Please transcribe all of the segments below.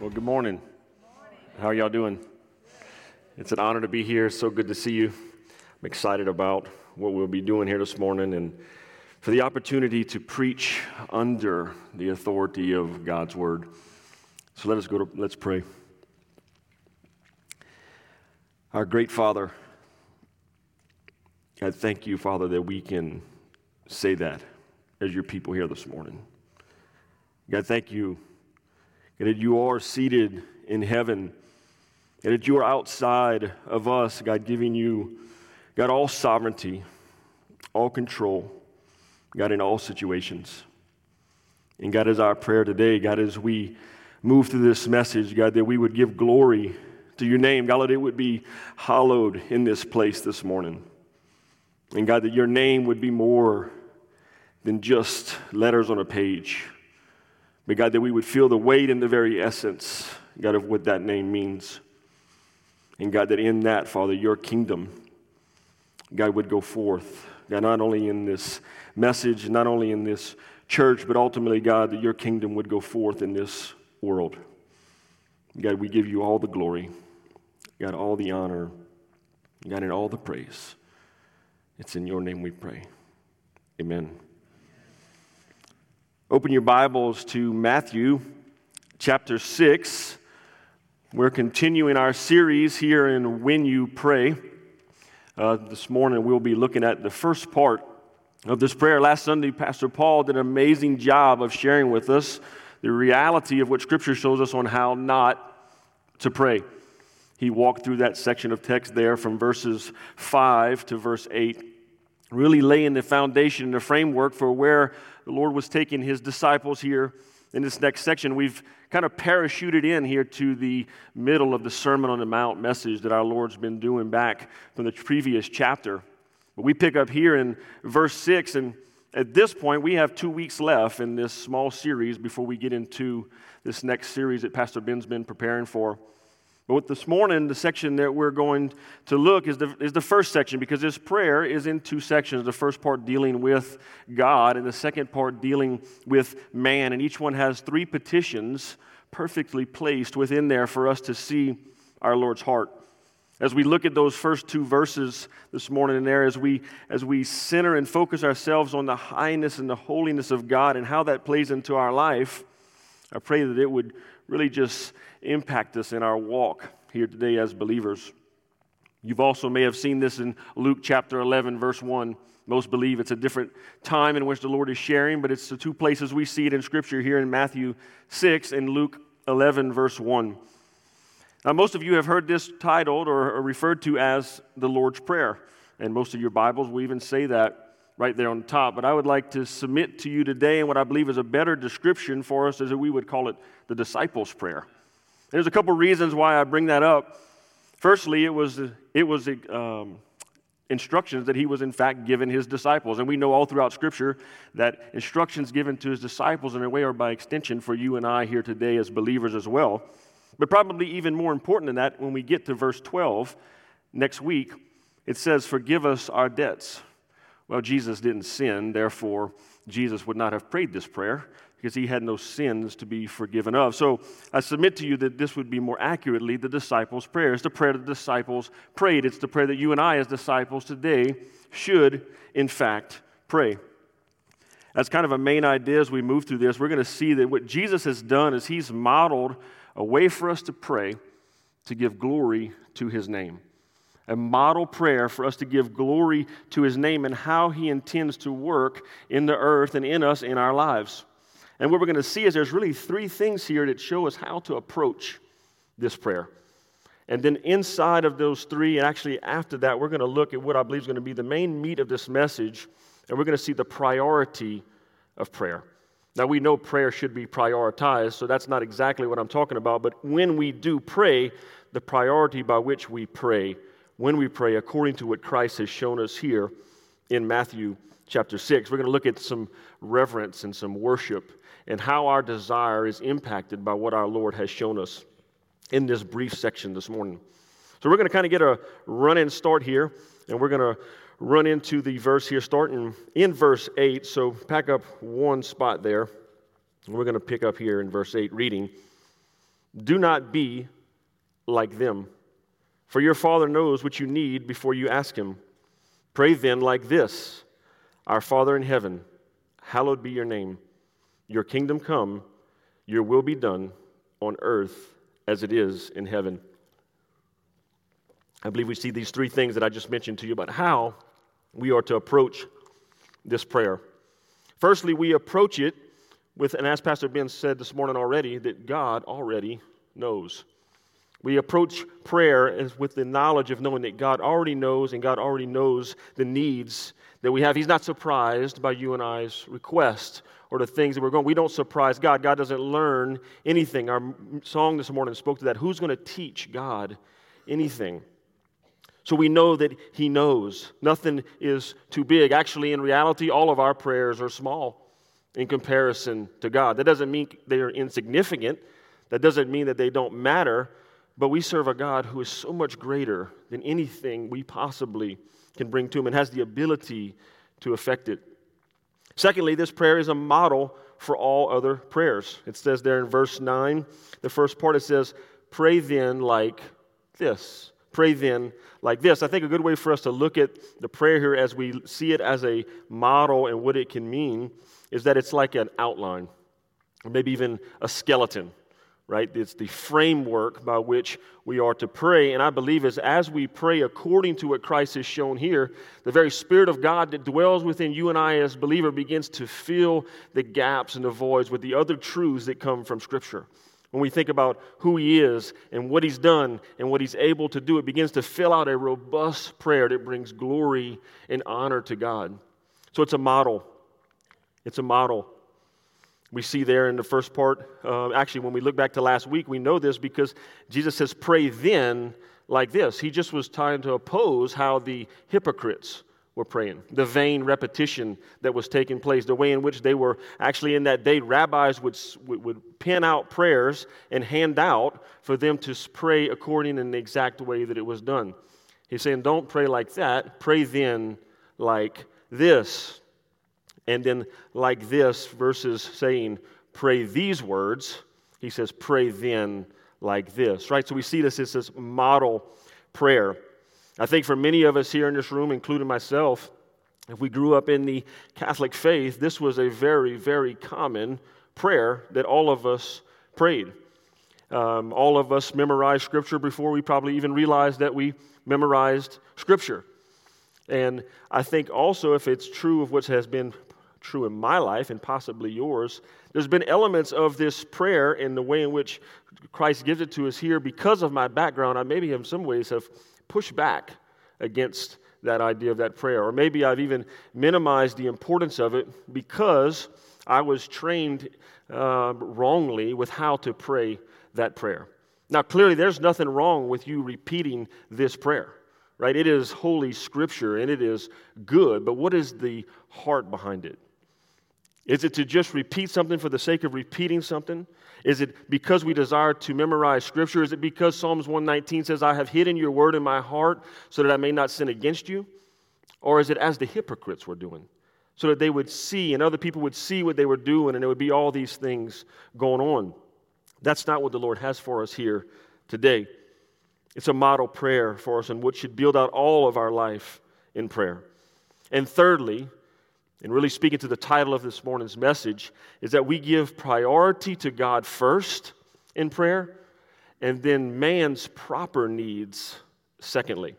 Well, good morning. How are y'all doing? It's an honor to be here. So good to see you. I'm excited about what we'll be doing here this morning and for the opportunity to preach under the authority of God's word. So let us go to let's pray. Our great Father, I thank you, Father, that we can say that as your people here this morning. God, thank you and that you are seated in heaven, and that you are outside of us, God, giving you, God, all sovereignty, all control, God, in all situations. And God, is our prayer today, God, as we move through this message, God, that we would give glory to your name, God, that it would be hallowed in this place this morning. And God, that your name would be more than just letters on a page. But God, that we would feel the weight and the very essence, God, of what that name means. And God, that in that, Father, your kingdom, God, would go forth. God, not only in this message, not only in this church, but ultimately, God, that your kingdom would go forth in this world. God, we give you all the glory, God, all the honor, God, and all the praise. It's in your name we pray. Amen. Open your Bibles to Matthew chapter 6. We're continuing our series here in When You Pray. Uh, this morning we'll be looking at the first part of this prayer. Last Sunday, Pastor Paul did an amazing job of sharing with us the reality of what Scripture shows us on how not to pray. He walked through that section of text there from verses 5 to verse 8 really laying the foundation and the framework for where the Lord was taking his disciples here in this next section. We've kind of parachuted in here to the middle of the Sermon on the Mount message that our Lord's been doing back from the previous chapter. But we pick up here in verse 6, and at this point, we have two weeks left in this small series before we get into this next series that Pastor Ben's been preparing for. But this morning, the section that we're going to look is the, is the first section because this prayer is in two sections. The first part dealing with God, and the second part dealing with man. And each one has three petitions perfectly placed within there for us to see our Lord's heart. As we look at those first two verses this morning and there, as we, as we center and focus ourselves on the highness and the holiness of God and how that plays into our life, I pray that it would really just impact us in our walk here today as believers. You've also may have seen this in Luke chapter 11, verse 1. Most believe it's a different time in which the Lord is sharing, but it's the two places we see it in Scripture here in Matthew 6 and Luke 11, verse 1. Now, most of you have heard this titled or referred to as the Lord's Prayer, and most of your Bibles will even say that right there on the top. But I would like to submit to you today, and what I believe is a better description for us is that we would call it the disciples' prayer. There's a couple reasons why I bring that up. Firstly, it was, it was um, instructions that he was in fact given his disciples. And we know all throughout Scripture that instructions given to his disciples in a way are by extension for you and I here today as believers as well. But probably even more important than that, when we get to verse 12 next week, it says, Forgive us our debts well, Jesus didn't sin, therefore, Jesus would not have prayed this prayer because he had no sins to be forgiven of. So I submit to you that this would be more accurately the disciples' prayer. It's the prayer the disciples prayed. It's the prayer that you and I, as disciples today, should, in fact, pray. That's kind of a main idea as we move through this. We're going to see that what Jesus has done is he's modeled a way for us to pray to give glory to his name a model prayer for us to give glory to his name and how he intends to work in the earth and in us in our lives. And what we're going to see is there's really three things here that show us how to approach this prayer. And then inside of those three, and actually after that, we're going to look at what I believe is going to be the main meat of this message, and we're going to see the priority of prayer. Now, we know prayer should be prioritized, so that's not exactly what I'm talking about, but when we do pray, the priority by which we pray when we pray according to what Christ has shown us here in Matthew chapter 6. We're going to look at some reverence and some worship and how our desire is impacted by what our Lord has shown us in this brief section this morning. So we're going to kind of get a run in start here, and we're going to run into the verse here, starting in verse 8. So pack up one spot there. We're going to pick up here in verse 8, reading. Do not be like them, for your Father knows what you need before you ask Him. Pray then like this Our Father in heaven, hallowed be your name. Your kingdom come, your will be done on earth as it is in heaven. I believe we see these three things that I just mentioned to you about how we are to approach this prayer. Firstly, we approach it with, and as Pastor Ben said this morning already, that God already knows. We approach prayer with the knowledge of knowing that God already knows and God already knows the needs that we have. He's not surprised by you and I's request or the things that we're going. We don't surprise God. God doesn't learn anything. Our song this morning spoke to that. Who's going to teach God anything? So we know that He knows. Nothing is too big. Actually, in reality, all of our prayers are small in comparison to God. That doesn't mean they're insignificant, that doesn't mean that they don't matter, but we serve a God who is so much greater than anything we possibly can bring to Him and has the ability to affect it. Secondly, this prayer is a model for all other prayers. It says there in verse 9, the first part, it says, Pray then like this. Pray then like this. I think a good way for us to look at the prayer here as we see it as a model and what it can mean is that it's like an outline, or maybe even a skeleton, right? It's the framework by which we are to pray. And I believe is as we pray according to what Christ has shown here, the very Spirit of God that dwells within you and I as believer begins to fill the gaps and the voids with the other truths that come from Scripture. When we think about who He is and what He's done and what He's able to do, it begins to fill out a robust prayer that brings glory and honor to God. So it's a model. It's a model. We see there in the first part, uh, actually, when we look back to last week, we know this because Jesus says, Pray then like this. He just was trying to oppose how the hypocrites were praying, the vain repetition that was taking place, the way in which they were actually in that day, rabbis would, would, would pen out prayers and hand out for them to pray according in the exact way that it was done. He's saying, don't pray like that, pray then like this. And then like this versus saying, pray these words, he says, pray then like this, right? So we see this as this model prayer. I think for many of us here in this room, including myself, if we grew up in the Catholic faith, this was a very, very common prayer that all of us prayed. Um, all of us memorized Scripture before we probably even realized that we memorized Scripture. And I think also, if it's true of what has been true in my life and possibly yours, there's been elements of this prayer in the way in which Christ gives it to us here because of my background. I maybe in some ways have pushed back against that idea of that prayer. Or maybe I've even minimized the importance of it because I was trained uh, wrongly with how to pray that prayer. Now, clearly, there's nothing wrong with you repeating this prayer, right? It is holy scripture and it is good, but what is the heart behind it? Is it to just repeat something for the sake of repeating something? Is it because we desire to memorize Scripture? Is it because Psalms 119 says, I have hidden your word in my heart so that I may not sin against you? Or is it as the hypocrites were doing? So that they would see and other people would see what they were doing and there would be all these things going on. That's not what the Lord has for us here today. It's a model prayer for us and what should build out all of our life in prayer. And thirdly, and really speaking to the title of this morning's message, is that we give priority to God first in prayer, and then man's proper needs secondly.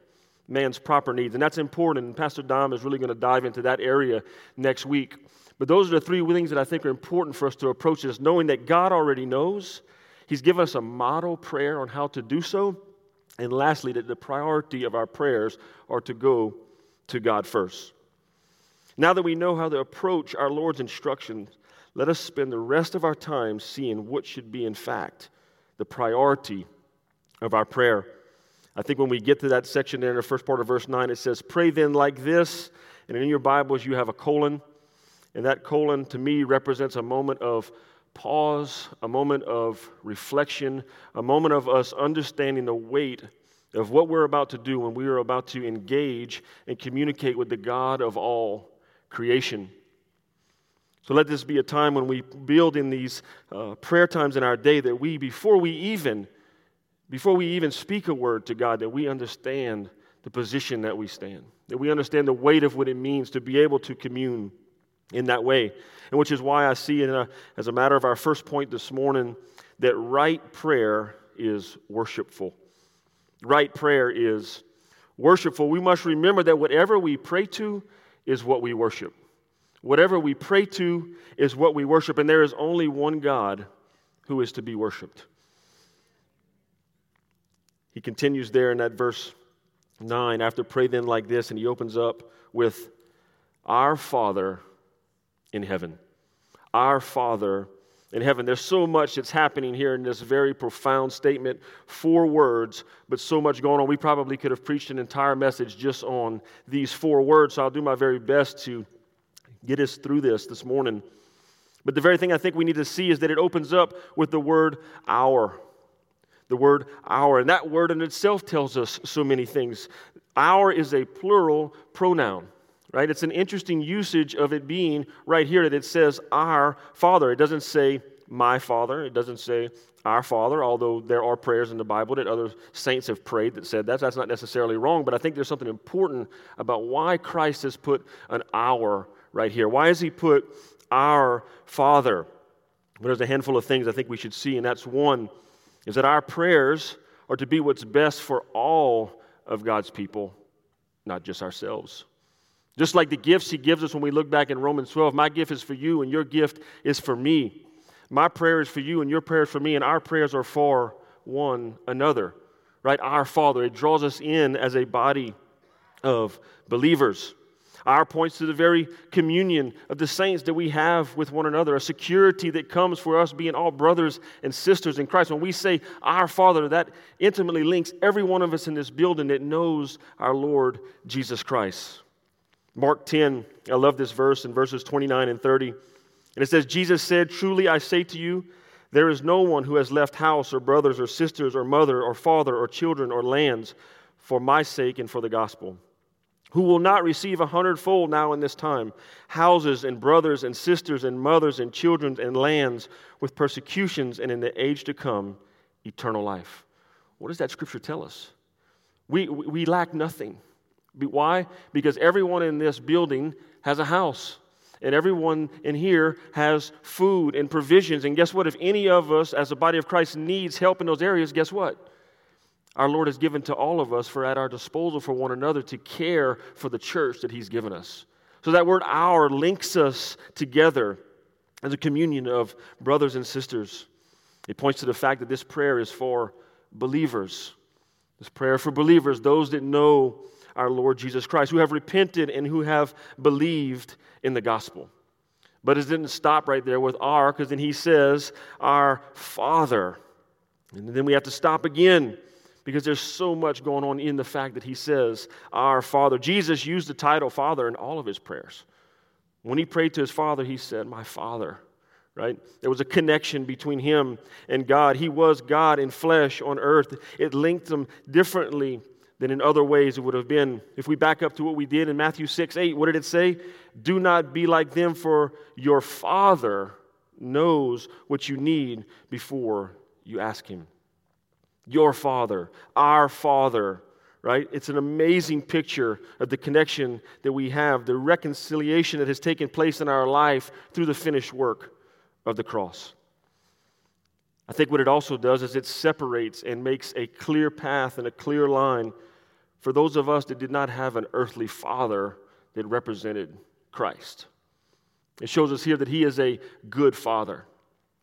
Man's proper needs. And that's important, and Pastor Dom is really going to dive into that area next week. But those are the three things that I think are important for us to approach this, knowing that God already knows. He's given us a model prayer on how to do so. And lastly, that the priority of our prayers are to go to God first. Now that we know how to approach our Lord's instructions, let us spend the rest of our time seeing what should be, in fact, the priority of our prayer. I think when we get to that section there in the first part of verse 9, it says, Pray then like this. And in your Bibles, you have a colon. And that colon, to me, represents a moment of pause, a moment of reflection, a moment of us understanding the weight of what we're about to do when we are about to engage and communicate with the God of all creation. So let this be a time when we build in these uh, prayer times in our day that we, before we even, before we even speak a word to God, that we understand the position that we stand, that we understand the weight of what it means to be able to commune in that way. And which is why I see, a, as a matter of our first point this morning, that right prayer is worshipful. Right prayer is worshipful. We must remember that whatever we pray to is what we worship. Whatever we pray to is what we worship, and there is only one God who is to be worshiped. He continues there in that verse 9 after pray then like this, and he opens up with, Our Father in heaven. Our Father in heaven. There's so much that's happening here in this very profound statement. Four words, but so much going on. We probably could have preached an entire message just on these four words, so I'll do my very best to get us through this this morning. But the very thing I think we need to see is that it opens up with the word our. The word our. And that word in itself tells us so many things. Our is a plural pronoun, right? It's an interesting usage of it being right here that it says our Father. It doesn't say my Father. It doesn't say our Father, although there are prayers in the Bible that other saints have prayed that said that. That's not necessarily wrong, but I think there's something important about why Christ has put an our right here. Why has he put our Father? Well, there's a handful of things I think we should see, and that's one is that our prayers are to be what's best for all of God's people, not just ourselves. Just like the gifts he gives us when we look back in Romans 12, my gift is for you and your gift is for me. My prayer is for you and your prayer is for me, and our prayers are for one another. Right? Our Father. It draws us in as a body of believers. Our points to the very communion of the saints that we have with one another, a security that comes for us being all brothers and sisters in Christ. When we say our Father, that intimately links every one of us in this building that knows our Lord Jesus Christ. Mark 10, I love this verse in verses 29 and 30. And it says, Jesus said, Truly I say to you, there is no one who has left house or brothers or sisters or mother or father or children or lands for my sake and for the gospel who will not receive a hundredfold now in this time houses and brothers and sisters and mothers and children and lands with persecutions and in the age to come eternal life. What does that scripture tell us? We, we lack nothing. Why? Because everyone in this building has a house. And everyone in here has food and provisions. And guess what? If any of us, as a body of Christ, needs help in those areas, guess what? our Lord has given to all of us for at our disposal for one another to care for the church that He's given us. So that word our links us together as a communion of brothers and sisters. It points to the fact that this prayer is for believers. This prayer for believers, those that know our Lord Jesus Christ, who have repented and who have believed in the gospel. But it didn't stop right there with our, because then he says, Our Father. And then we have to stop again because there's so much going on in the fact that he says, Our Father. Jesus used the title Father in all of his prayers. When he prayed to his Father, he said, My Father, right? There was a connection between him and God. He was God in flesh on earth. It linked them differently than in other ways it would have been. If we back up to what we did in Matthew 6 8, what did it say? Do not be like them, for your Father knows what you need before you ask him your Father, our Father, right? It's an amazing picture of the connection that we have, the reconciliation that has taken place in our life through the finished work of the cross. I think what it also does is it separates and makes a clear path and a clear line for those of us that did not have an earthly father that represented Christ. It shows us here that he is a good father.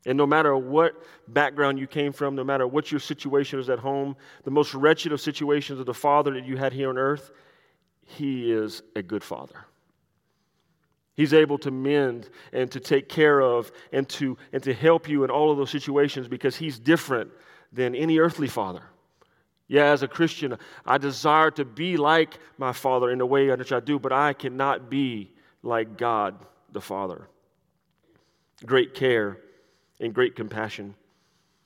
And no matter what background you came from, no matter what your situation is at home, the most wretched of situations of the father that you had here on earth, he is a good father. He's able to mend and to take care of and to, and to help you in all of those situations because he's different than any earthly father. Yeah, as a Christian, I desire to be like my father in the way in which I do, but I cannot be like God the Father. Great care and great compassion.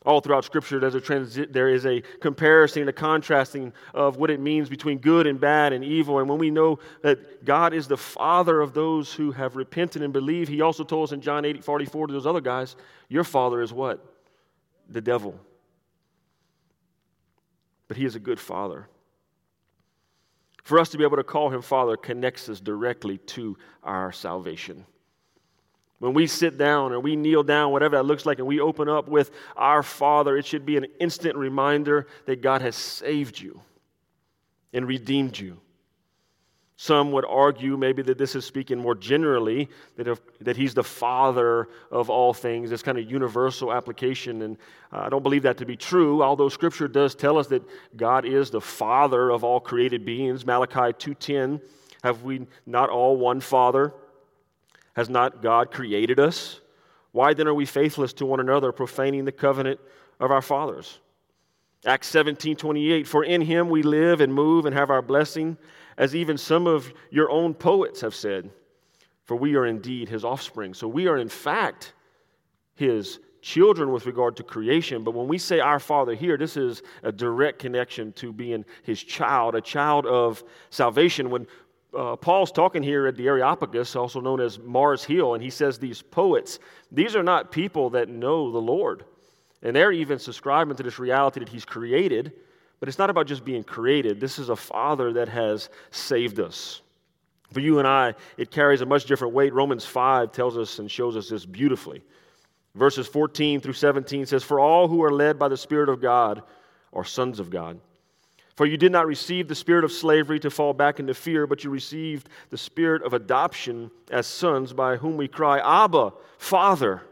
All throughout Scripture, there's a transi- there is a comparison, a contrasting of what it means between good and bad and evil. And when we know that God is the Father of those who have repented and believed, He also told us in John 8 44 to those other guys, Your Father is what? The devil. But He is a good Father. For us to be able to call Him Father connects us directly to our salvation. When we sit down or we kneel down, whatever that looks like, and we open up with our Father, it should be an instant reminder that God has saved you and redeemed you. Some would argue maybe that this is speaking more generally, that, if, that he's the father of all things, this kind of universal application. And uh, I don't believe that to be true, although Scripture does tell us that God is the father of all created beings. Malachi 2.10, have we not all one father? Has not God created us? Why then are we faithless to one another, profaning the covenant of our fathers? Acts 17 28, for in him we live and move and have our blessing, as even some of your own poets have said, for we are indeed his offspring. So we are, in fact, his children with regard to creation. But when we say our Father here, this is a direct connection to being his child, a child of salvation. When uh, Paul's talking here at the Areopagus, also known as Mars Hill, and he says these poets, these are not people that know the Lord. And they're even subscribing to this reality that he's created, but it's not about just being created. This is a father that has saved us. For you and I, it carries a much different weight. Romans 5 tells us and shows us this beautifully. Verses 14 through 17 says, For all who are led by the Spirit of God are sons of God. For you did not receive the spirit of slavery to fall back into fear, but you received the spirit of adoption as sons, by whom we cry, Abba, Father.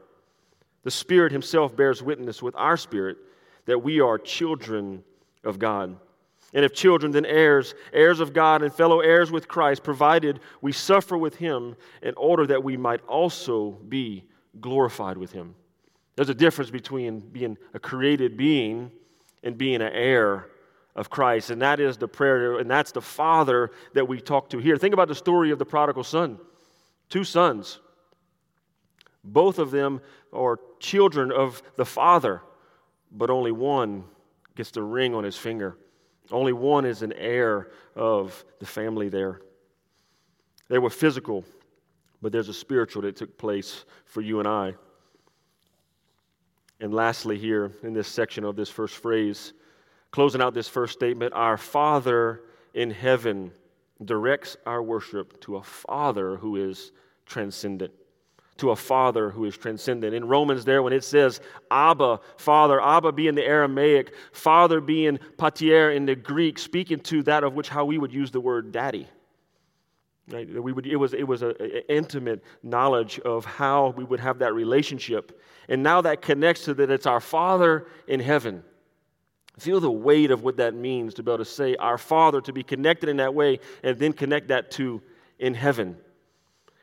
The Spirit Himself bears witness with our spirit that we are children of God. And if children, then heirs, heirs of God and fellow heirs with Christ, provided we suffer with Him in order that we might also be glorified with Him. There's a difference between being a created being and being an heir of Christ. And that is the prayer, and that's the Father that we talk to here. Think about the story of the prodigal son. Two sons. Both of them are children of the Father, but only one gets the ring on his finger. Only one is an heir of the family there. They were physical, but there's a spiritual that took place for you and I. And lastly, here in this section of this first phrase, Closing out this first statement, our Father in heaven directs our worship to a Father who is transcendent. To a Father who is transcendent. In Romans, there, when it says Abba, Father, Abba being the Aramaic, Father being pater in the Greek, speaking to that of which how we would use the word daddy. Right? We would, it was, it was an intimate knowledge of how we would have that relationship. And now that connects to that it's our Father in heaven. Feel the weight of what that means to be able to say, Our Father, to be connected in that way, and then connect that to in heaven.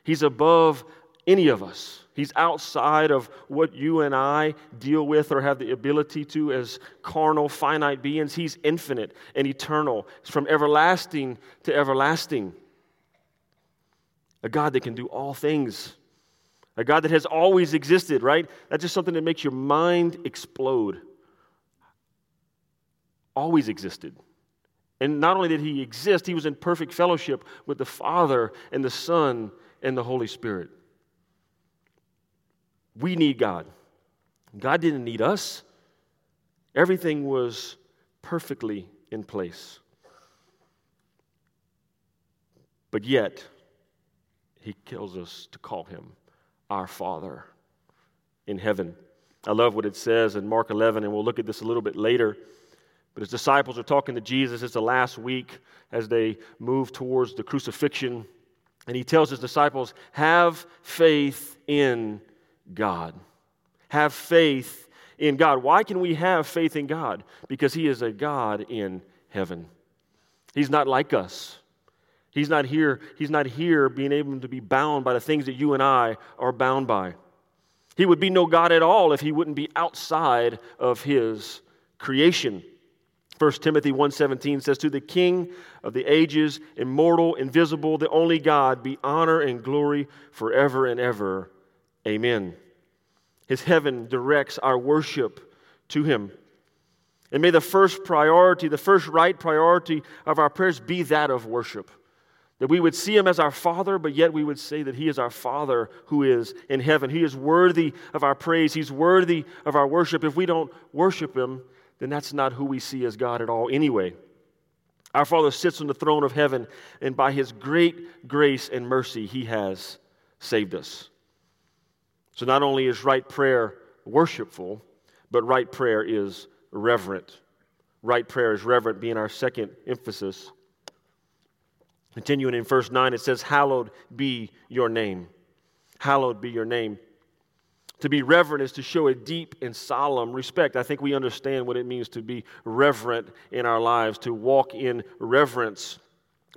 He's above any of us. He's outside of what you and I deal with or have the ability to as carnal, finite beings. He's infinite and eternal. It's from everlasting to everlasting. A God that can do all things. A God that has always existed, right? That's just something that makes your mind explode always existed. And not only did he exist, he was in perfect fellowship with the Father and the Son and the Holy Spirit. We need God. God didn't need us. Everything was perfectly in place. But yet, he kills us to call him our Father in heaven. I love what it says in Mark 11, and we'll look at this a little bit later. But his disciples are talking to Jesus. It's the last week as they move towards the crucifixion. And he tells his disciples, Have faith in God. Have faith in God. Why can we have faith in God? Because he is a God in heaven. He's not like us. He's not here, he's not here being able to be bound by the things that you and I are bound by. He would be no God at all if he wouldn't be outside of his creation. 1 Timothy 1:17 says to the king of the ages immortal invisible the only God be honor and glory forever and ever amen his heaven directs our worship to Him. And may the first priority, the first right priority of our prayers be that of worship. That we would see Him as our Father, but yet we would say that He is our Father who is in heaven. He is worthy of our praise, He's worthy of our worship. If we don't worship Him, then that's not who we see as God at all, anyway. Our Father sits on the throne of heaven, and by His great grace and mercy, He has saved us. So not only is right prayer worshipful, but right prayer is reverent. Right prayer is reverent, being our second emphasis. Continuing in verse 9, it says, Hallowed be your name. Hallowed be your name. To be reverent is to show a deep and solemn respect. I think we understand what it means to be reverent in our lives, to walk in reverence.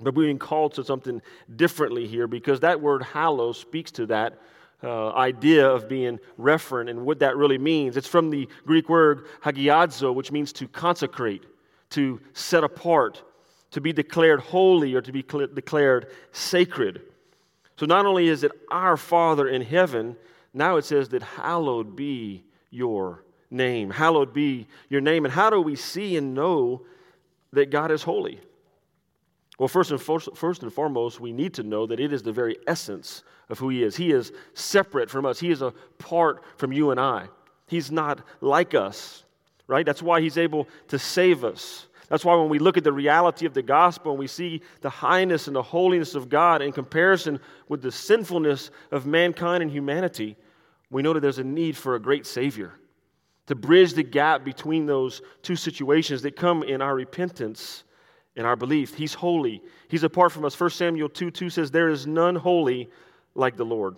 But we're being called to something differently here because that word hallow speaks to that uh, idea of being referent and what that really means. It's from the Greek word hagiadzo, which means to consecrate, to set apart, to be declared holy or to be cl- declared sacred. So not only is it our Father in heaven, now it says that hallowed be your name. Hallowed be your name. And how do we see and know that God is holy? Well, first and, first and foremost, we need to know that it is the very essence of who He is. He is separate from us, He is apart from you and I. He's not like us, right? That's why He's able to save us. That's why when we look at the reality of the gospel and we see the highness and the holiness of God in comparison with the sinfulness of mankind and humanity, we know that there's a need for a great Savior to bridge the gap between those two situations that come in our repentance and our belief. He's holy. He's apart from us. 1 Samuel 2 2 says, There is none holy like the Lord,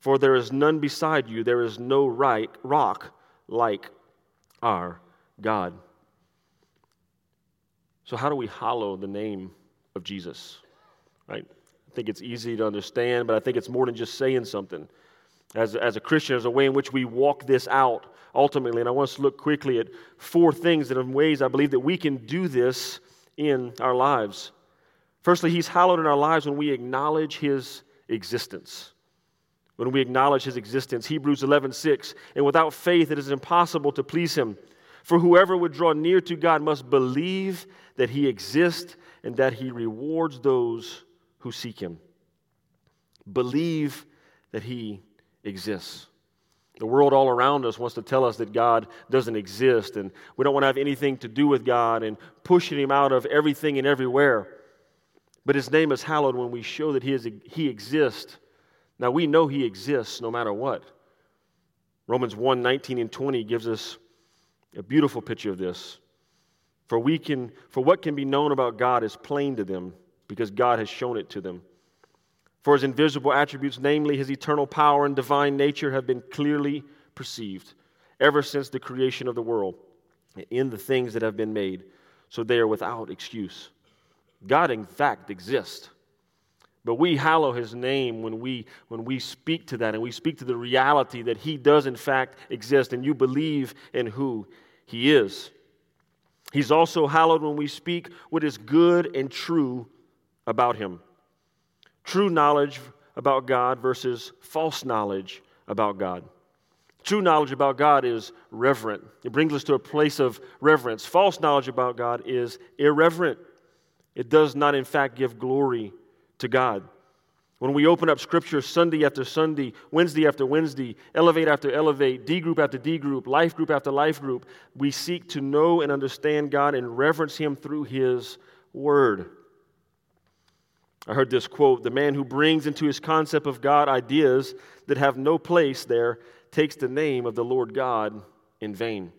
for there is none beside you. There is no right rock like our God. So, how do we hallow the name of Jesus? Right? I think it's easy to understand, but I think it's more than just saying something. As, as a Christian, as a way in which we walk this out ultimately. And I want us to look quickly at four things that, in ways, I believe that we can do this in our lives. Firstly, He's hallowed in our lives when we acknowledge His existence. When we acknowledge His existence. Hebrews 11 6. And without faith, it is impossible to please Him. For whoever would draw near to God must believe that He exists and that He rewards those who seek Him. Believe that He exists. The world all around us wants to tell us that God doesn't exist and we don't want to have anything to do with God and pushing Him out of everything and everywhere. But His name is hallowed when we show that He, is, he exists. Now we know He exists no matter what. Romans 1 19 and 20 gives us a beautiful picture of this. For, we can, for what can be known about God is plain to them because God has shown it to them. For his invisible attributes, namely his eternal power and divine nature, have been clearly perceived ever since the creation of the world in the things that have been made, so they are without excuse. God, in fact, exists. But we hallow his name when we, when we speak to that and we speak to the reality that he does, in fact, exist, and you believe in who he is. He's also hallowed when we speak what is good and true about him. True knowledge about God versus false knowledge about God. True knowledge about God is reverent. It brings us to a place of reverence. False knowledge about God is irreverent. It does not, in fact, give glory to God. When we open up Scripture Sunday after Sunday, Wednesday after Wednesday, elevate after elevate, D group after D group, life group after life group, we seek to know and understand God and reverence Him through His Word. I heard this quote The man who brings into his concept of God ideas that have no place there takes the name of the Lord God in vain.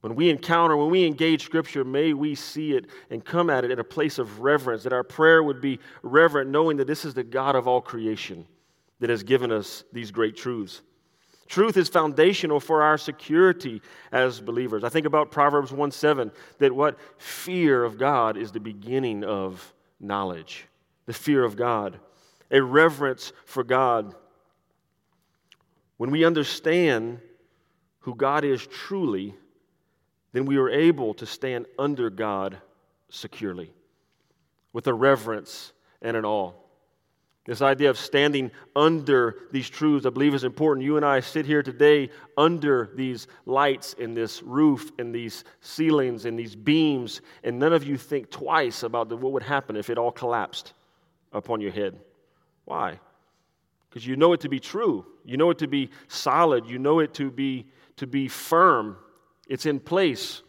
When we encounter, when we engage Scripture, may we see it and come at it in a place of reverence, that our prayer would be reverent, knowing that this is the God of all creation that has given us these great truths. Truth is foundational for our security as believers. I think about Proverbs 1 7, that what? Fear of God is the beginning of knowledge. The fear of God, a reverence for God. When we understand who God is truly, then we are able to stand under God securely with a reverence and an awe. This idea of standing under these truths, I believe, is important. You and I sit here today under these lights and this roof and these ceilings and these beams, and none of you think twice about the, what would happen if it all collapsed upon your head. Why? Because you know it to be true. You know it to be solid. You know it to be, to be firm. It's in place,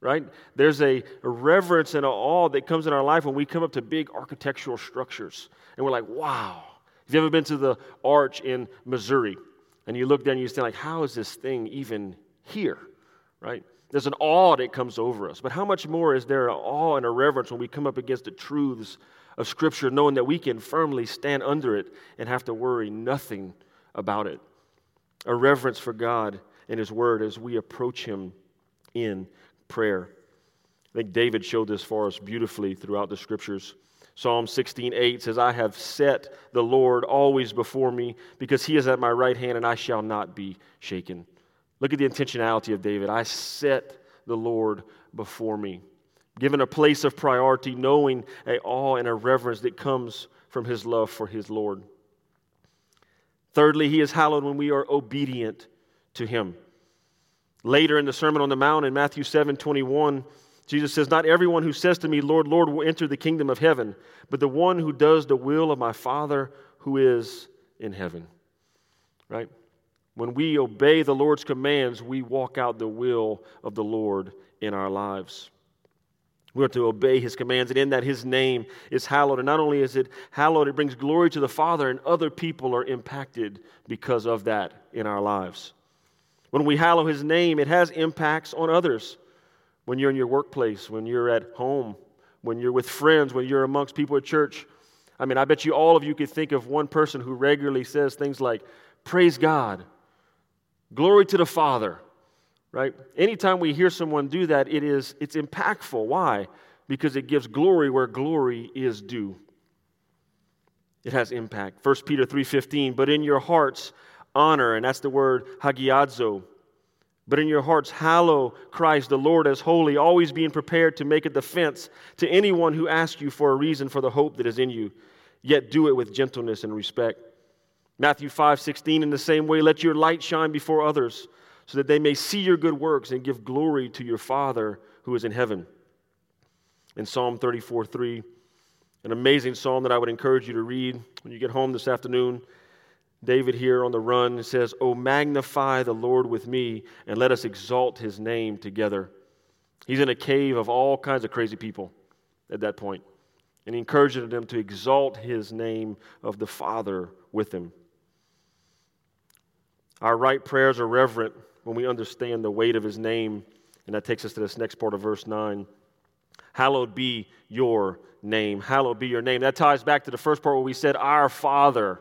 right? There's a, reverence and an awe that comes in our life when we come up to big architectural structures and we're like, wow. Have you ever been to the arch in Missouri? And you look there and you stand like, how is this thing even here? Right? There's an awe that comes over us. But how much more is there an awe and a reverence when we come up against the truths of Scripture, knowing that we can firmly stand under it and have to worry nothing about it? A reverence for God and His Word as we approach Him in prayer. I think David showed this for us beautifully throughout the Scriptures. Psalm 16:8 says, I have set the Lord always before me, because he is at my right hand, and I shall not be shaken. Look at the intentionality of David. I set the Lord before me. Given a place of priority, knowing a awe and a reverence that comes from his love for his Lord. Thirdly, he is hallowed when we are obedient to him. Later in the Sermon on the Mount in Matthew 7 21, Jesus says, Not everyone who says to me, Lord, Lord, will enter the kingdom of heaven, but the one who does the will of my Father who is in heaven. Right? When we obey the Lord's commands, we walk out the will of the Lord in our lives. We are to obey his commands, and in that his name is hallowed. And not only is it hallowed, it brings glory to the Father, and other people are impacted because of that in our lives. When we hallow his name, it has impacts on others when you're in your workplace, when you're at home, when you're with friends, when you're amongst people at church. I mean, I bet you all of you could think of one person who regularly says things like, Praise God, glory to the Father, right? Anytime we hear someone do that, it is, it's impactful. Why? Because it gives glory where glory is due. It has impact. 1 Peter 3.15, but in your hearts honor, and that's the word hagiadzo, but in your hearts, hallow Christ the Lord as holy, always being prepared to make a defense to anyone who asks you for a reason for the hope that is in you, yet do it with gentleness and respect. Matthew 5 16, in the same way, let your light shine before others, so that they may see your good works and give glory to your Father who is in heaven. In Psalm 34 3, an amazing psalm that I would encourage you to read when you get home this afternoon. David here on the run says, Oh, magnify the Lord with me, and let us exalt his name together. He's in a cave of all kinds of crazy people at that point, and he encourages them to exalt his name of the Father with him. Our right prayers are reverent when we understand the weight of his name, and that takes us to this next part of verse 9. Hallowed be your name. Hallowed be your name. That ties back to the first part where we said, Our Father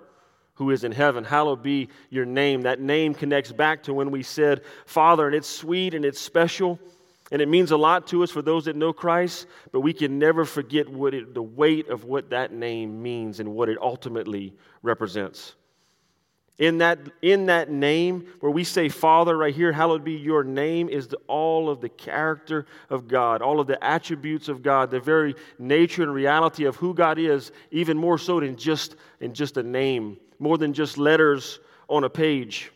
who is in heaven. Hallowed be your name. That name connects back to when we said Father, and it's sweet and it's special. And it means a lot to us for those that know Christ, but we can never forget what it, the weight of what that name means and what it ultimately represents. In that, in that name, where we say Father right here, hallowed be your name, is the, all of the character of God, all of the attributes of God, the very nature and reality of who God is, even more so than just, in just a name more than just letters on a page.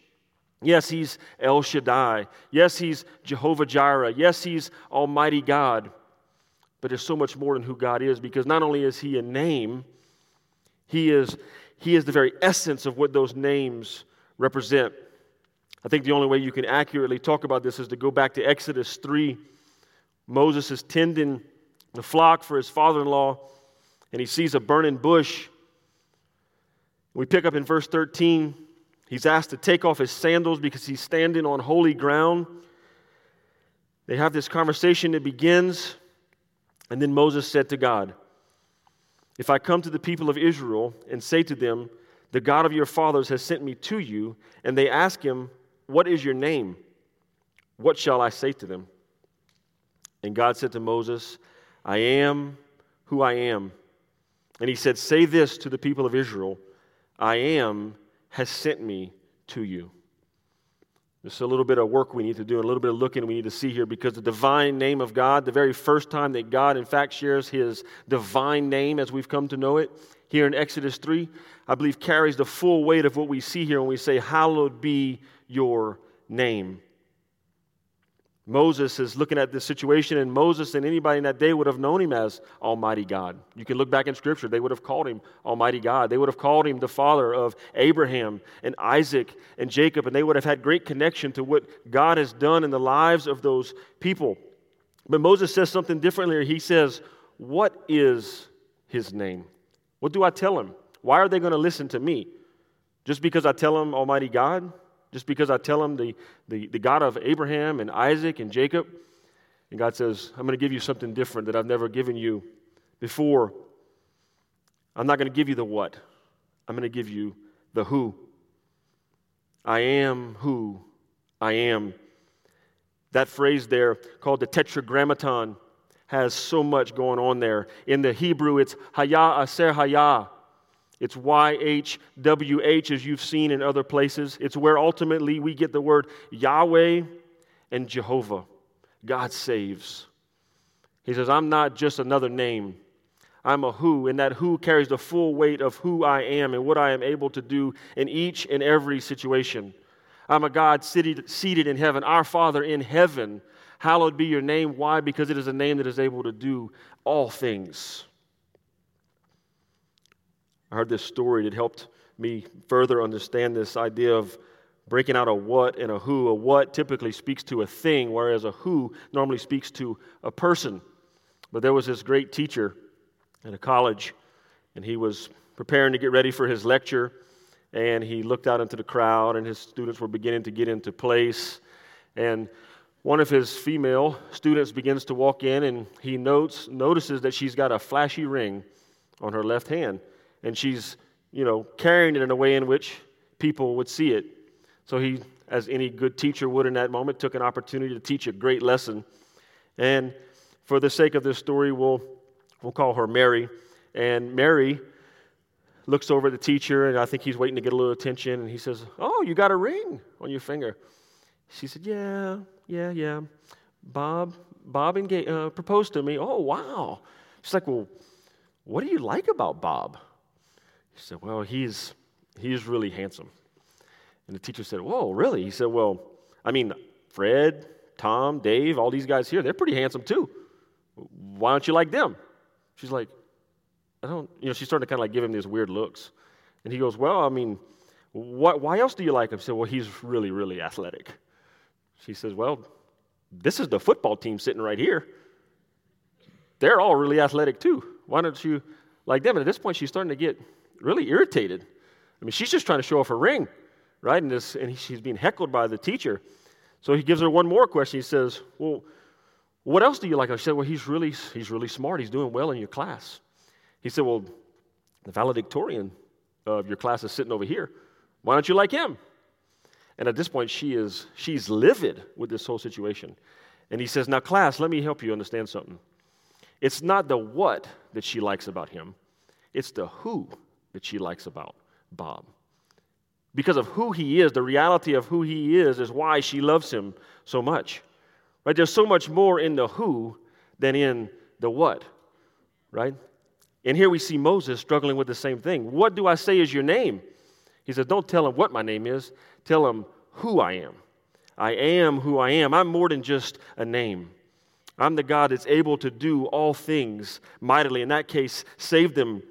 Yes, he's El Shaddai. Yes, he's Jehovah Jireh. Yes, he's Almighty God. But there's so much more than who God is because not only is he a name, he is, he is the very essence of what those names represent. I think the only way you can accurately talk about this is to go back to Exodus 3. Moses is tending the flock for his father in law, and he sees a burning bush we pick up in verse 13. He's asked to take off his sandals because he's standing on holy ground. They have this conversation that begins, and then Moses said to God, If I come to the people of Israel and say to them, The God of your fathers has sent me to you, and they ask him, What is your name? What shall I say to them? And God said to Moses, I am who I am. And he said, Say this to the people of Israel. I am has sent me to you. There's a little bit of work we need to do, a little bit of looking we need to see here because the divine name of God, the very first time that God, in fact, shares his divine name as we've come to know it here in Exodus 3, I believe carries the full weight of what we see here when we say, Hallowed be your name. Moses is looking at this situation, and Moses and anybody in that day would have known him as Almighty God. You can look back in Scripture, they would have called him Almighty God. They would have called him the father of Abraham and Isaac and Jacob, and they would have had great connection to what God has done in the lives of those people. But Moses says something differently. He says, What is his name? What do I tell him? Why are they going to listen to me? Just because I tell them Almighty God? Just because I tell them the, the, the God of Abraham and Isaac and Jacob? And God says, I'm going to give you something different that I've never given you before. I'm not going to give you the what, I'm going to give you the who. I am who I am. That phrase there, called the tetragrammaton, has so much going on there. In the Hebrew, it's Haya Asher Haya. It's YHWH, as you've seen in other places. It's where ultimately we get the word Yahweh and Jehovah. God saves. He says, I'm not just another name. I'm a who, and that who carries the full weight of who I am and what I am able to do in each and every situation. I'm a God seated, in heaven, our Father in heaven. Hallowed be your name. Why? Because it is a name that is able to do all things. I heard this story that helped me further understand this idea of breaking out a what and a who. A what typically speaks to a thing, whereas a who normally speaks to a person. But there was this great teacher at a college, and he was preparing to get ready for his lecture, and he looked out into the crowd, and his students were beginning to get into place. And one of his female students begins to walk in, and he notes, notices that she's got a flashy ring on her left hand and she's, you know, carrying it in a way in which people would see it. So he, as any good teacher would in that moment, took an opportunity to teach a great lesson. And for the sake of this story, we'll, we'll call her Mary. And Mary looks over at the teacher, and I think he's waiting to get a little attention. And he says, Oh, you got a ring on your finger. She said, Yeah, yeah, yeah. Bob, Bob engaged, uh, proposed to me. Oh, wow. She's like, Well, what do you like about Bob? He said, Well, he's, he's really handsome. And the teacher said, Whoa, really? He said, Well, I mean, Fred, Tom, Dave, all these guys here, they're pretty handsome too. Why don't you like them? She's like, I don't, you know, she's starting to kind of like give him these weird looks. And he goes, Well, I mean, what, why else do you like him? She said, Well, he's really, really athletic. She says, Well, this is the football team sitting right here. They're all really athletic too. Why don't you like them? And at this point, she's starting to get really irritated. I mean, she's just trying to show off her ring, right? And, this, and she's being heckled by the teacher. So he gives her one more question. He says, Well, what else do you like? I said, Well, he's really, he's really smart. He's doing well in your class. He said, Well, the valedictorian of your class is sitting over here. Why don't you like him? And at this point, she is, she's livid with this whole situation. And he says, Now, class, let me help you understand something. It's not the what that she likes about him, it's the who that she likes about Bob. Because of who he is, the reality of who he is, is why she loves him so much. Right? There's so much more in the who than in the what. Right? And here we see Moses struggling with the same thing. What do I say is your name? He says, Don't tell him what my name is, tell him who I am. I am who I am. I'm more than just a name. I'm the God that's able to do all things mightily. In that case, save them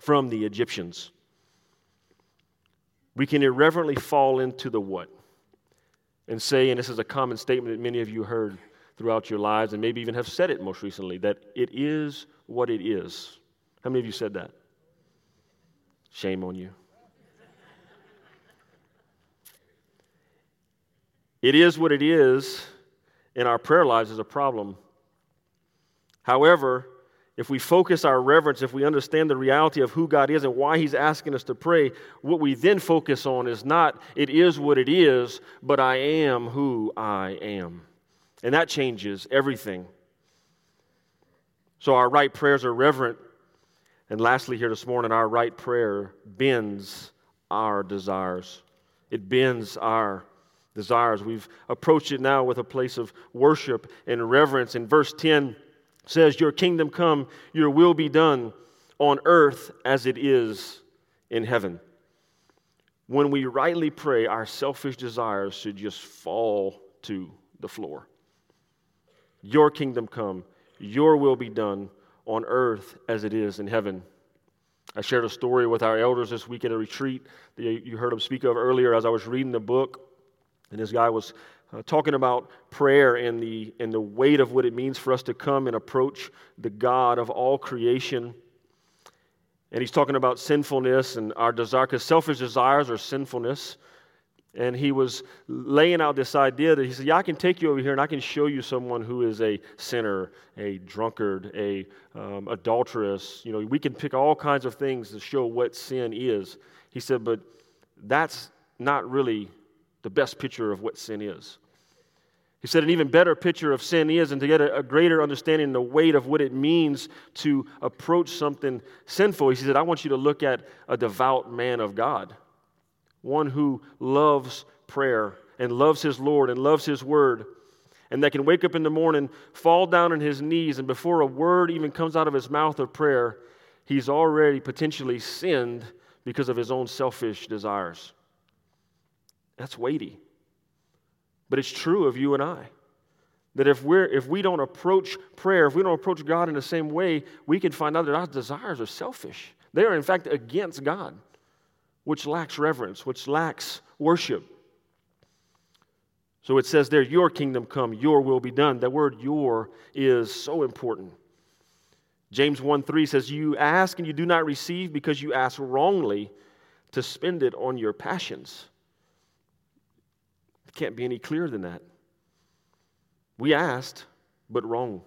from the Egyptians. We can irreverently fall into the what and say, and this is a common statement that many of you heard throughout your lives and maybe even have said it most recently, that it is what it is. How many of you said that? Shame on you. it is what it is in our prayer lives is a problem. However, if we focus our reverence, if we understand the reality of who God is and why He's asking us to pray, what we then focus on is not, it is what it is, but I am who I am. And that changes everything. So our right prayers are reverent. And lastly, here this morning, our right prayer bends our desires, it bends our desires. We've approached it now with a place of worship and reverence. In verse 10 says, Your kingdom come, your will be done on earth as it is in heaven. When we rightly pray, our selfish desires should just fall to the floor. Your kingdom come, your will be done on earth as it is in heaven. I shared a story with our elders this week at a retreat that you heard them speak of earlier as I was reading the book. And this guy was uh, talking about prayer and the, and the weight of what it means for us to come and approach the God of all creation. And he's talking about sinfulness and our desire, because selfish desires are sinfulness. And he was laying out this idea that he said, Yeah, I can take you over here and I can show you someone who is a sinner, a drunkard, a um, adulteress. You know, we can pick all kinds of things to show what sin is. He said, But that's not really the best picture of what sin is. He said an even better picture of sin is, and to get a, a, greater understanding the weight of what it means to approach something sinful, he said, I want you to look at a devout man of God, one who loves prayer and loves his Lord and loves his word, and that can wake up in the morning, fall down on his knees, and before a word even comes out of his mouth of prayer, he's already potentially sinned because of his own selfish desires. That's weighty. But it's true of you and I. That if, we're, if we don't approach prayer, if we don't approach God in the same way, we can find out that our desires are selfish. They are, in fact, against God, which lacks reverence, which lacks worship. So it says there, Your kingdom come, your will be done. That word your is so important. James 1 3 says, You ask and you do not receive because you ask wrongly to spend it on your passions. It can't be any clearer than that. We asked, but wrong.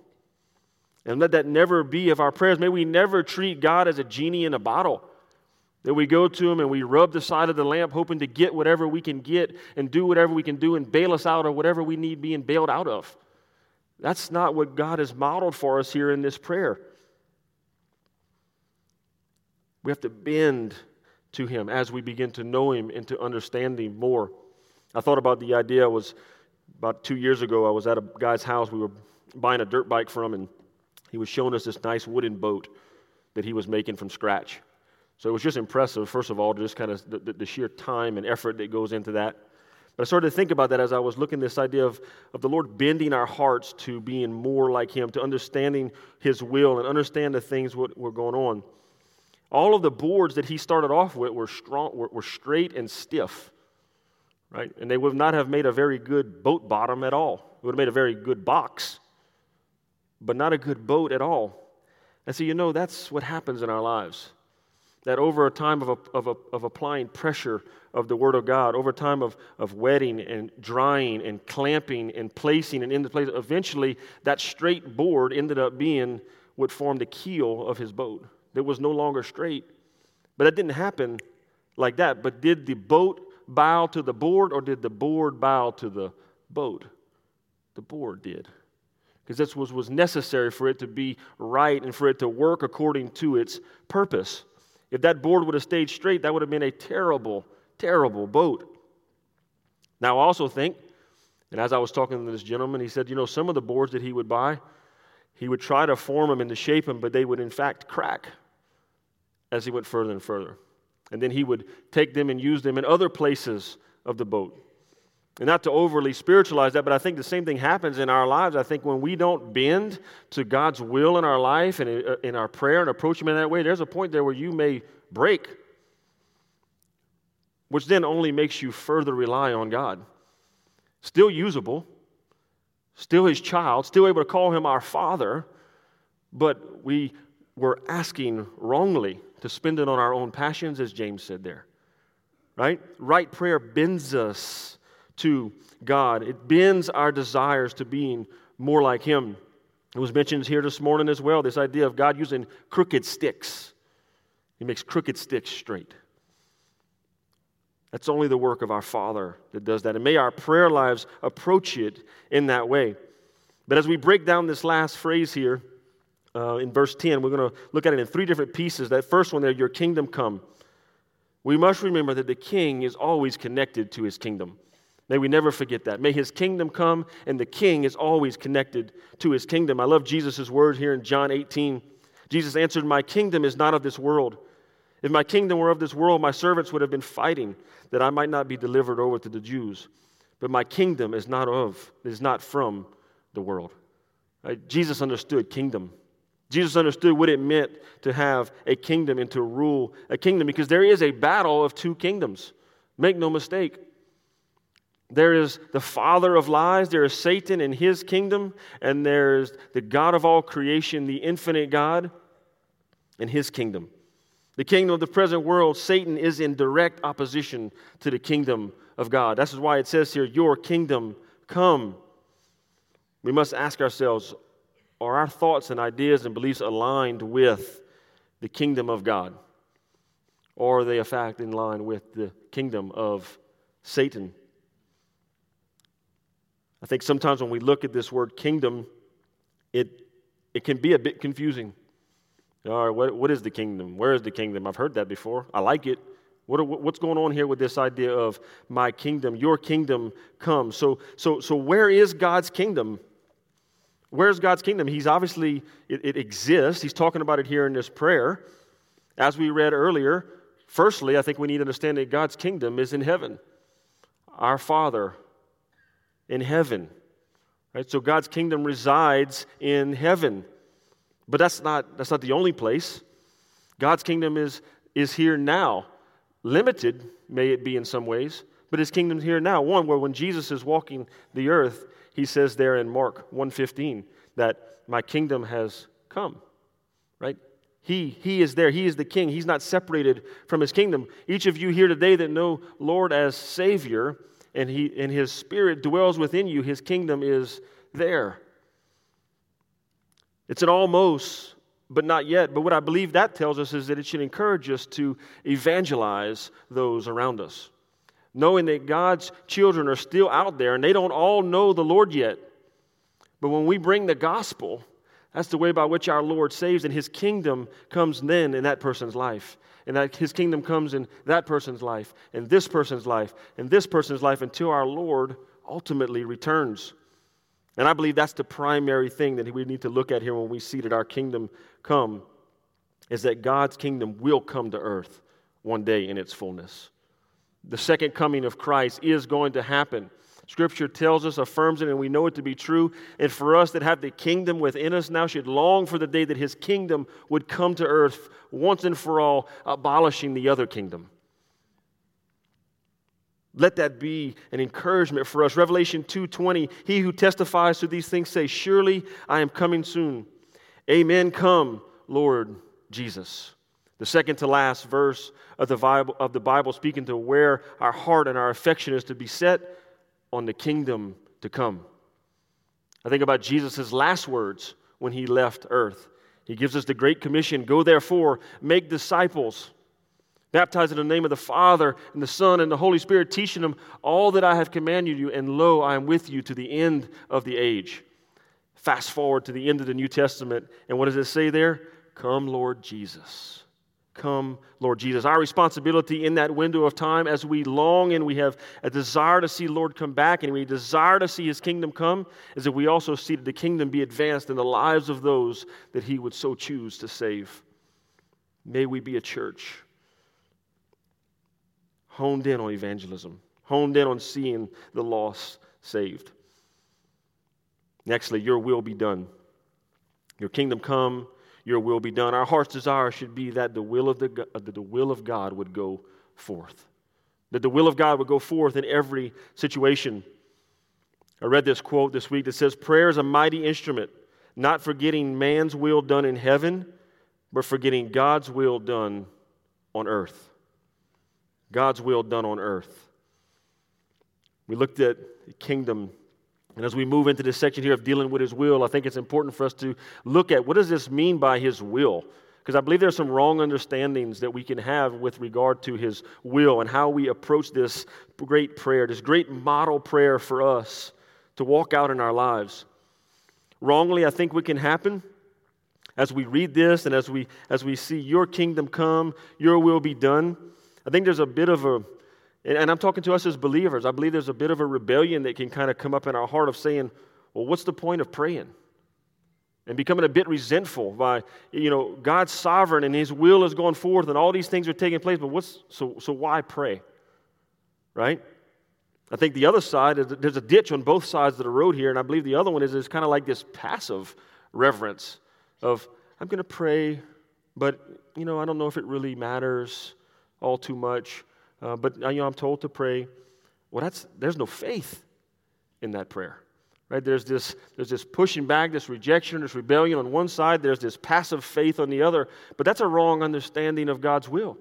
And let that never be of our prayers. May we never treat God as a genie in a bottle. That we go to Him and we rub the side of the lamp, hoping to get whatever we can get and do whatever we can do and bail us out of whatever we need being bailed out of. That's not what God has modeled for us here in this prayer. We have to bend to Him as we begin to know Him and to understand Him more. I thought about the idea was about two years ago, I was at a guy's house. We were buying a dirt bike from, and he was showing us this nice wooden boat that he was making from scratch. So it was just impressive, first of all, just kind of the, the, sheer time and effort that goes into that. But I started to think about that as I was looking this idea of, of the Lord bending our hearts to being more like Him, to understanding His will and understand the things what were going on. All of the boards that He started off with were, strong, were, were straight and stiff right? And they would not have made a very good boat bottom at all. It would have made a very good box, but not a good boat at all. And so, you know, that's what happens in our lives. That over a time of, of, of applying pressure of the Word of God, over time of, of wetting and drying and clamping and placing and in the place, eventually that straight board ended up being what formed the keel of his boat. That was no longer straight. But that didn't happen like that. But did the boat bow to the board or did the board bow to the boat? The board did. Because this was, was necessary for it to be right and for it to work according to its purpose. If that board would have stayed straight, that would have been a terrible, terrible boat. Now, I also think, and as I was talking to this gentleman, he said, you know, some of the boards that he would buy, he would try to form them and to shape them, but they would in fact crack as he went further and further. And then he would take them and use them in other places of the boat. And not to overly spiritualize that, but I think the same thing happens in our lives. I think when we don't bend to God's will in our life and uh, in our prayer and approach Him in that way, there's a point there where you may break, which then only makes you further rely on God. Still usable, still His child, still able to call Him our Father, but we were asking wrongly to spend it on our own passions, as James said there. Right? Right prayer bends us to God, it bends our desires to being more like Him. It was mentioned here this morning as well this idea of God using crooked sticks. He makes crooked sticks straight. That's only the work of our Father that does that. And may our prayer lives approach it in that way. But as we break down this last phrase here, uh, in verse 10. We're going to look at it in three different pieces. That first one there, your kingdom come. We must remember that the king is always connected to his kingdom. May we never forget that. May his kingdom come, and the king is always connected to his kingdom. I love Jesus' word here in John 18. Jesus answered, My kingdom is not of this world. If my kingdom were of this world, my servants would have been fighting that I might not be delivered over to the Jews. But my kingdom is not of, is not from the world. Right? Jesus understood kingdom. Jesus understood what it meant to have a kingdom and to rule a kingdom because there is a battle of two kingdoms. Make no mistake. There is the father of lies, there is Satan and his kingdom, and there's the God of all creation, the infinite God, and his kingdom. The kingdom of the present world, Satan is in direct opposition to the kingdom of God. That's why it says here, Your kingdom come. We must ask ourselves are our thoughts and ideas and beliefs aligned with the kingdom of God? Or are they, in fact, in line with the kingdom of Satan? I think sometimes when we look at this word kingdom, it, it can be a bit confusing. All right, what, what is the kingdom? Where is the kingdom? I've heard that before. I like it. What what's going on here with this idea of my kingdom? Your kingdom comes. So, so, so where is God's kingdom? Where's God's kingdom? He's obviously, it, it exists. He's talking about it here in this prayer. As we read earlier, firstly, I think we need to understand that God's kingdom is in heaven. Our Father in heaven. Right? So God's kingdom resides in heaven. But that's not, that's not the only place. God's kingdom is, is here now. Limited, may it be in some ways, but his kingdom's here now. One, where when Jesus is walking the earth, he says there in Mark 1.15 that my kingdom has come. Right? He, he is there. He is the king. He's not separated from his kingdom. Each of you here today that know Lord as Savior and, he, and his spirit dwells within you, his kingdom is there. It's an almost, but not yet. But what I believe that tells us is that it should encourage us to evangelize those around us, knowing that God's children are still out there and they don't all know the Lord yet. But when we bring the gospel, that's the way by which our Lord saves, and his kingdom comes then in that person's life. And that his kingdom comes in that person's life, and this person's life, and this person's life until our Lord ultimately returns. And I believe that's the primary thing that we need to look at here when we see that our kingdom come is that God's kingdom will come to earth one day in its fullness. The second coming of Christ is going to happen. Scripture tells us, affirms it, and we know it to be true. And for us that have the kingdom within us now should long for the day that his kingdom would come to earth once and for all, abolishing the other kingdom. Let that be an encouragement for us. Revelation 2:20, he who testifies to these things say, "Surely I am coming soon." Amen, come, Lord Jesus. The second to last verse of the Bible, of the Bible speaking to where our heart and our affection is to be set on the kingdom to come. I think about Jesus' last words when he left earth. He gives us the great commission go therefore, make disciples Baptize in the name of the Father and the Son and the Holy Spirit, teaching them all that I have commanded you, and lo, I am with you to the end of the age. Fast forward to the end of the New Testament, and what does it say there? Come, Lord Jesus. Come, Lord Jesus. Our responsibility in that window of time as we long and we have a desire to see Lord come back and we desire to see his kingdom come is that we also see that the kingdom be advanced in the lives of those that he would so choose to save. May we be a church honed in on evangelism, honed in on seeing the lost saved. Nextly, your will be done. Your kingdom come, your will be done. Our heart's desire should be that the will of, the, uh, that the will of God would go forth. That the will of God would go forth in every situation. I read this quote this week that says, Prayer is a mighty instrument, not forgetting man's will done in heaven, but forgetting God's will done on earth. God's will done on earth. We looked at the kingdom. And as we move into this section here of dealing with his will, I think it's important for us to look at what does this mean by his will? Because I believe there's some wrong understandings that we can have with regard to his will and how we approach this great prayer, this great model prayer for us to walk out in our lives. Wrongly, I think what can happen as we read this and as we as we see your kingdom come, your will be done I think there's a bit of a And, and I'm talking to us as believers. I believe there's a bit of a rebellion that can kind of come up in our heart of saying, well, what's the point of praying? And becoming a bit resentful by, you know, God's sovereign and His will is going forth and all these things are taking place, but what's, so, so why pray? Right? I think the other side is there's a ditch on both sides of the road here, and I believe the other one is, is kind of like this passive reverence of, I'm going to pray, but, you know, I don't know if it really matters all too much. Uh, but you know, I'm told to pray. Well, that's, there's no faith in that prayer. Right? There's this, there's this pushing back, this rejection, this rebellion on one side, there's this passive faith on the other, but that's a wrong understanding of God's will.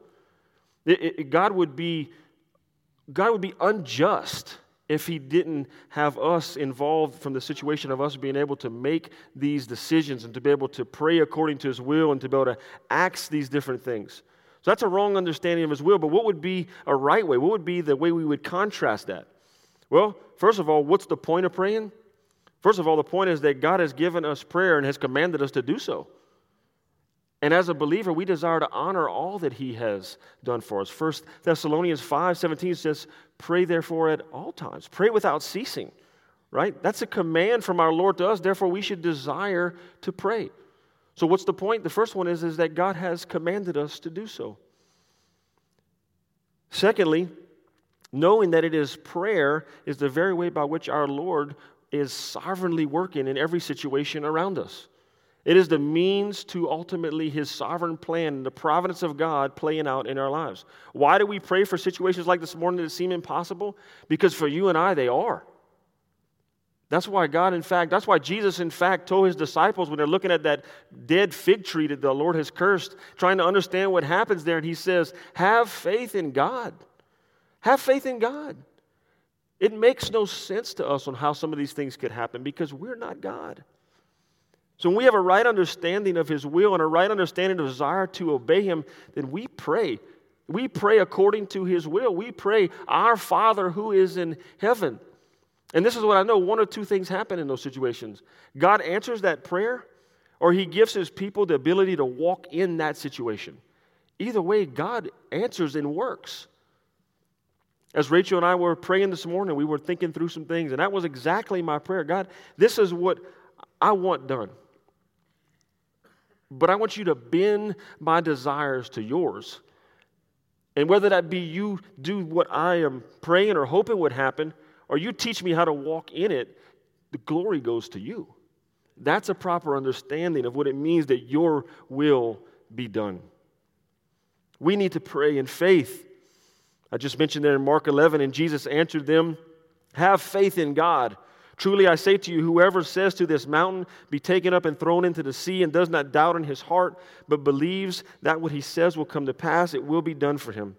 It, it, God, would be, God would be unjust if He didn't have us involved from the situation of us being able to make these decisions and to be able to pray according to His will and to be able to ask these different things. So that's a wrong understanding of his will. But what would be a right way? What would be the way we would contrast that? Well, first of all, what's the point of praying? First of all, the point is that God has given us prayer and has commanded us to do so. And as a believer, we desire to honor all that he has done for us. First Thessalonians 5 17 says, Pray therefore at all times. Pray without ceasing. Right? That's a command from our Lord to us. Therefore, we should desire to pray. So, what's the point? The first one is, is that God has commanded us to do so. Secondly, knowing that it is prayer is the very way by which our Lord is sovereignly working in every situation around us. It is the means to ultimately his sovereign plan, the providence of God playing out in our lives. Why do we pray for situations like this morning that seem impossible? Because for you and I, they are. That's why God, in fact, that's why Jesus, in fact, told his disciples when they're looking at that dead fig tree that the Lord has cursed, trying to understand what happens there, and he says, Have faith in God. Have faith in God. It makes no sense to us on how some of these things could happen because we're not God. So when we have a right understanding of his will and a right understanding of desire to obey him, then we pray. We pray according to his will. We pray, Our Father who is in heaven. And this is what I know one or two things happen in those situations. God answers that prayer, or He gives His people the ability to walk in that situation. Either way, God answers and works. As Rachel and I were praying this morning, we were thinking through some things, and that was exactly my prayer. God, this is what I want done. But I want you to bend my desires to yours. And whether that be you do what I am praying or hoping would happen, or you teach me how to walk in it, the glory goes to you. That's a proper understanding of what it means that your will be done. We need to pray in faith. I just mentioned there in Mark 11, and Jesus answered them, Have faith in God. Truly I say to you, whoever says to this mountain, Be taken up and thrown into the sea, and does not doubt in his heart, but believes that what he says will come to pass, it will be done for him.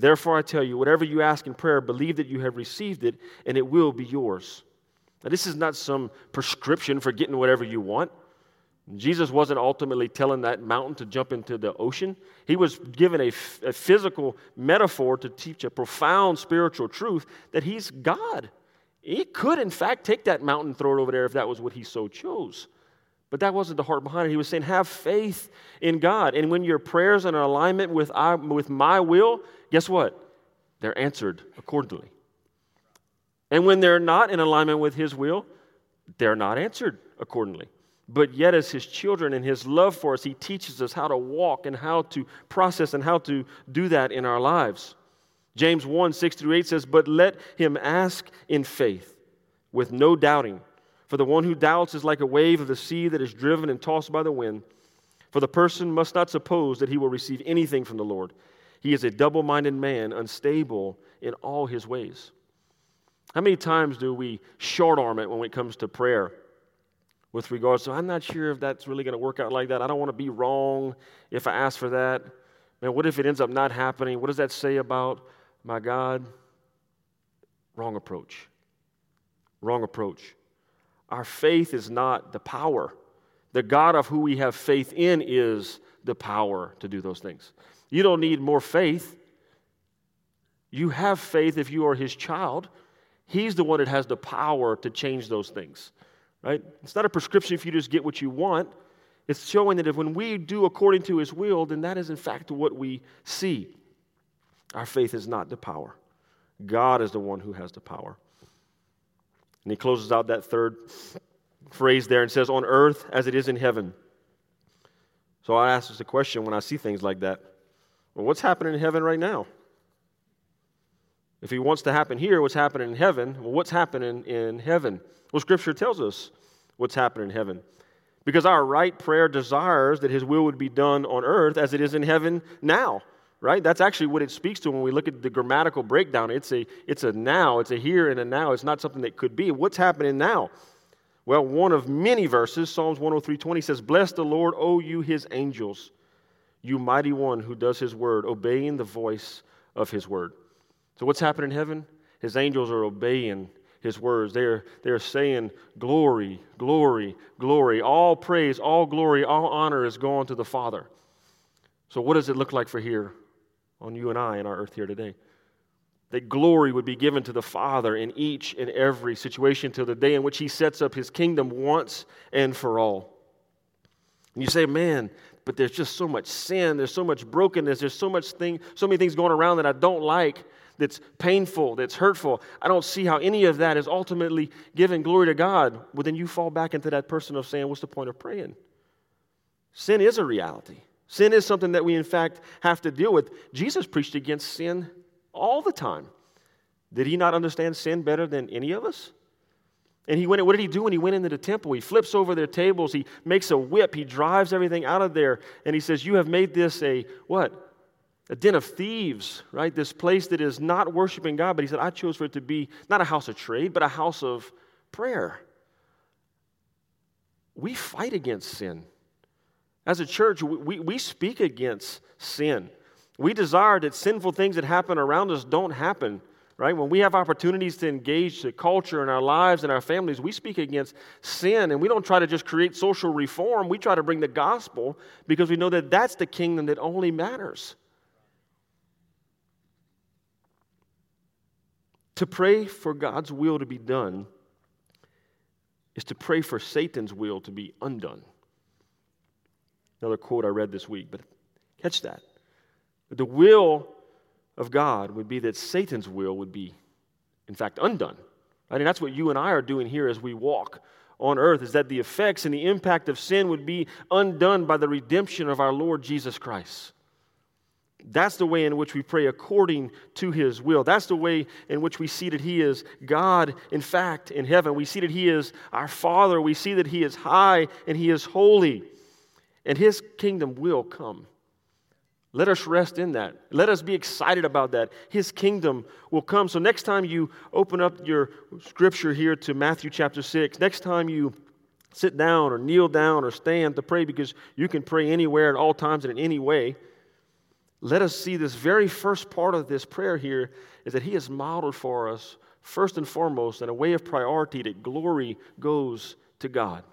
Therefore, I tell you, whatever you ask in prayer, believe that you have received it, and it will be yours. Now, this is not some prescription for getting whatever you want. Jesus wasn't ultimately telling that mountain to jump into the ocean. He was given a, f- a physical metaphor to teach a profound spiritual truth that he's God. He could, in fact, take that mountain and throw it over there if that was what he so chose. But that wasn't the heart behind it. He was saying, have faith in God. And when your prayers are in alignment with, I, with my will, guess what? They're answered accordingly. And when they're not in alignment with His will, they're not answered accordingly. But yet, as His children and His love for us, He teaches us how to walk and how to process and how to do that in our lives. James 1 6 through 8 says, But let him ask in faith, with no doubting. For the one who doubts is like a wave of the sea that is driven and tossed by the wind. For the person must not suppose that he will receive anything from the Lord. He is a double minded man, unstable in all his ways. How many times do we short arm it when it comes to prayer with regards to, I'm not sure if that's really going to work out like that. I don't want to be wrong if I ask for that. Man, what if it ends up not happening? What does that say about my God? Wrong approach. Wrong approach. Our faith is not the power. The God of who we have faith in is the power to do those things. You don't need more faith. You have faith if you are his child. He's the one that has the power to change those things. Right? It's not a prescription if you just get what you want. It's showing that if when we do according to his will, then that is in fact what we see. Our faith is not the power. God is the one who has the power. And he closes out that third phrase there and says, On earth as it is in heaven. So I ask us a question when I see things like that. Well, what's happening in heaven right now? If he wants to happen here, what's happening in heaven? Well, what's happening in heaven? Well, Scripture tells us what's happening in heaven. Because our right prayer desires that his will would be done on earth as it is in heaven now right? That's actually what it speaks to when we look at the grammatical breakdown. It's a, it's a now, it's a here and a now. It's not something that could be. What's happening now? Well, one of many verses, Psalms 103:20 says, Bless the Lord, O you his angels, you mighty one who does his word, obeying the voice of his word. So what's happening in heaven? His angels are obeying his words. They're, they're saying, Glory, glory, glory. All praise, all glory, all honor is going to the Father. So, what does it look like for here? On you and I in our earth here today. That glory would be given to the Father in each and every situation till the day in which He sets up His kingdom once and for all. And you say, man, but there's just so much sin, there's so much brokenness, there's so much thing, so many things going around that I don't like, that's painful, that's hurtful. I don't see how any of that is ultimately giving glory to God. Well, then you fall back into that person of saying, what's the point of praying? Sin is a reality. Sin is something that we, in fact, have to deal with. Jesus preached against sin all the time. Did he not understand sin better than any of us? And he went, what did he do when he went into the temple? He flips over their tables, he makes a whip, he drives everything out of there, and he says, You have made this a what? A den of thieves, right? This place that is not worshiping God. But he said, I chose for it to be not a house of trade, but a house of prayer. We fight against sin. As a church, we, we speak against sin. We desire that sinful things that happen around us don't happen, right? When we have opportunities to engage the culture in our lives and our families, we speak against sin and we don't try to just create social reform. We try to bring the gospel because we know that that's the kingdom that only matters. To pray for God's will to be done is to pray for Satan's will to be undone. Another quote I read this week, but catch that. The will of God would be that Satan's will would be, in fact, undone. I mean, that's what you and I are doing here as we walk on earth, is that the effects and the impact of sin would be undone by the redemption of our Lord Jesus Christ. That's the way in which we pray according to His will. That's the way in which we see that He is God, in fact, in heaven. We see that He is our Father. We see that He is high and He is holy and his kingdom will come. Let us rest in that. Let us be excited about that. His kingdom will come. So, next time you open up your scripture here to Matthew chapter 6, next time you sit down or kneel down or stand to pray, because you can pray anywhere at all times and in any way, let us see this very first part of this prayer here is that He has modeled for us, first and foremost, in a way of priority, that glory goes to God.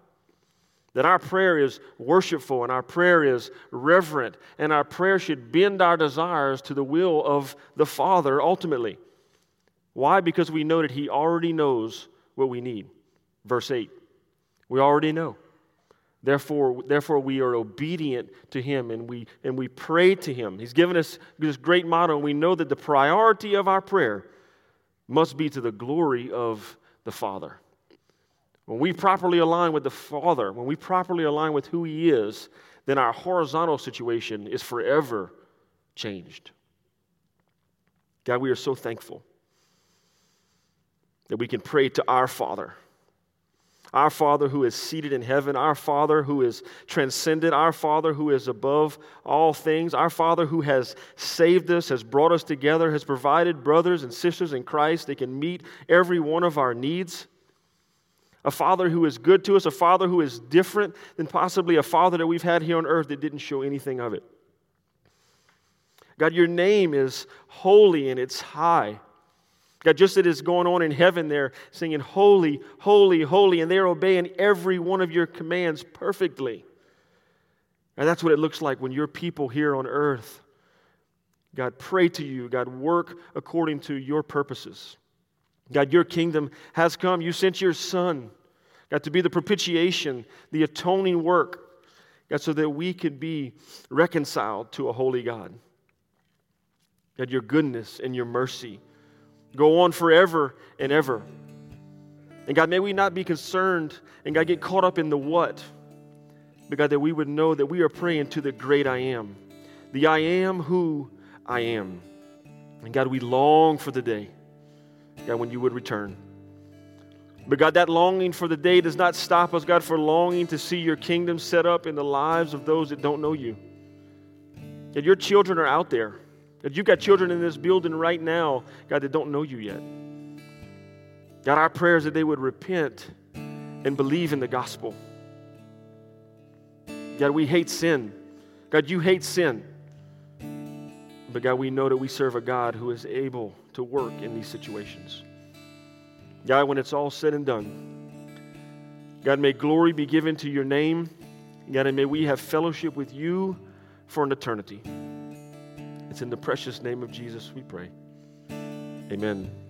That our prayer is worshipful and our prayer is reverent, and our prayer should bend our desires to the will of the Father ultimately. Why? Because we know that He already knows what we need. Verse 8. We already know. Therefore, therefore, we are obedient to Him and we, and we pray to Him. He's given us this great motto, and we know that the priority of our prayer must be to the glory of the Father. When we properly align with the Father, when we properly align with who He is, then our horizontal situation is forever changed. God, we are so thankful that we can pray to our Father. Our Father who is seated in heaven, our Father who is transcendent, our Father who is above all things, our Father who has saved us, has brought us together, has provided brothers and sisters in Christ that can meet every one of our needs a father who is good to us, a father who is different than possibly a father that we've had here on earth that didn't show anything of it. God, your name is holy and it's high. God, just as it is going on in heaven they're singing, Holy, holy, holy, and they're obeying every one of your commands perfectly. And that's what it looks like when your people here on earth, God, pray to you, God, work according to your purposes. God, your kingdom has come. You sent your son. God, to be the propitiation, the atoning work, God, so that we could be reconciled to a holy God. God, your goodness and your mercy, go on forever and ever. And God, may we not be concerned and God get caught up in the what, but God, that we would know that we are praying to the great I am, the I am who I am. And God, we long for the day, God, when you would return. But God, that longing for the day does not stop us, God, for longing to see your kingdom set up in the lives of those that don't know you. God, your children are out there. God, you've got children in this building right now, God, that don't know you yet. God, our prayer is that they would repent and believe in the gospel. God, we hate sin. God, you hate sin. But God, we know that we serve a God who is able to work in these situations. God, when it's all said and done, God, may glory be given to your name. God, and may we have fellowship with you for an eternity. It's in the precious name of Jesus we pray. Amen.